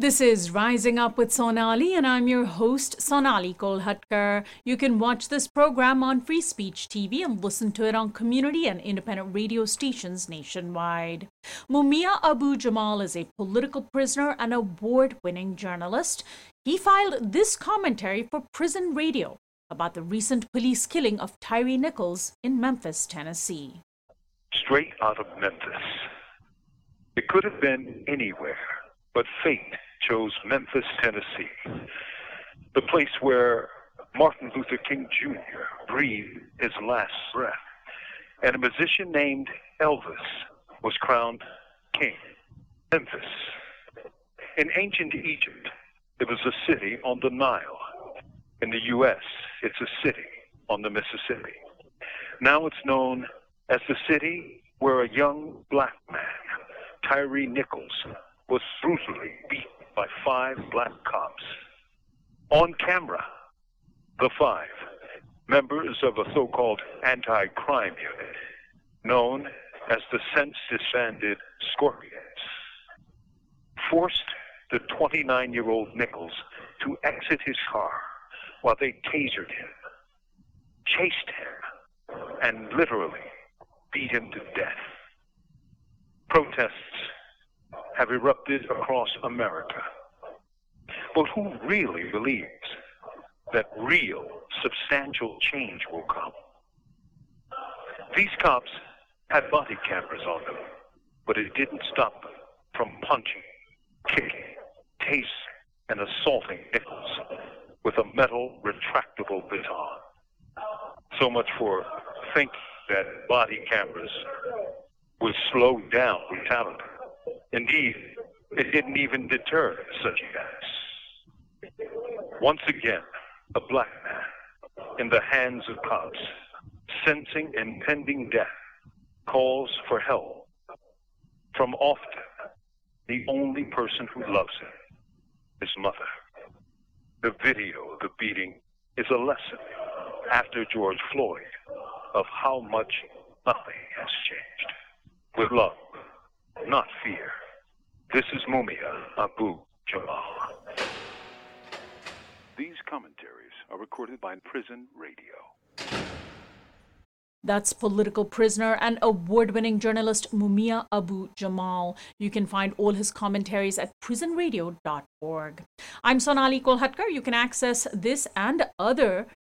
This is Rising Up with Sonali, and I'm your host, Sonali Kolhatkar. You can watch this program on Free Speech TV and listen to it on community and independent radio stations nationwide. Mumia Abu Jamal is a political prisoner and award winning journalist. He filed this commentary for Prison Radio about the recent police killing of Tyre Nichols in Memphis, Tennessee. Straight out of Memphis. It could have been anywhere, but fate chose Memphis, Tennessee, the place where Martin Luther King Jr. breathed his last breath, and a musician named Elvis was crowned king. Memphis. In ancient Egypt, it was a city on the Nile. In the U.S., it's a city on the Mississippi. Now it's known as the city where a young black man, Tyre Nichols, was brutally beaten by five black cops. On camera, the five, members of a so-called anti-crime unit, known as the since disbanded Scorpions, forced the 29-year-old Nichols to exit his car while they tasered him, chased him, and literally beat him to death. Protests have erupted across America. But who really believes that real, substantial change will come? These cops had body cameras on them, but it didn't stop them from punching, kicking, tasing, and assaulting Nichols with a metal retractable baton. So much for thinking that body cameras would slow down brutality. Indeed, it didn't even deter such acts. Once again, a black man in the hands of cops, sensing impending death, calls for help from often the only person who loves him, his mother. The video of the beating is a lesson after George Floyd of how much nothing has changed. With love, not fear. This is Mumia Abu Jamal. These commentaries are recorded by Prison Radio. That's political prisoner and award winning journalist Mumia Abu Jamal. You can find all his commentaries at prisonradio.org. I'm Sonali Kolhatkar. You can access this and other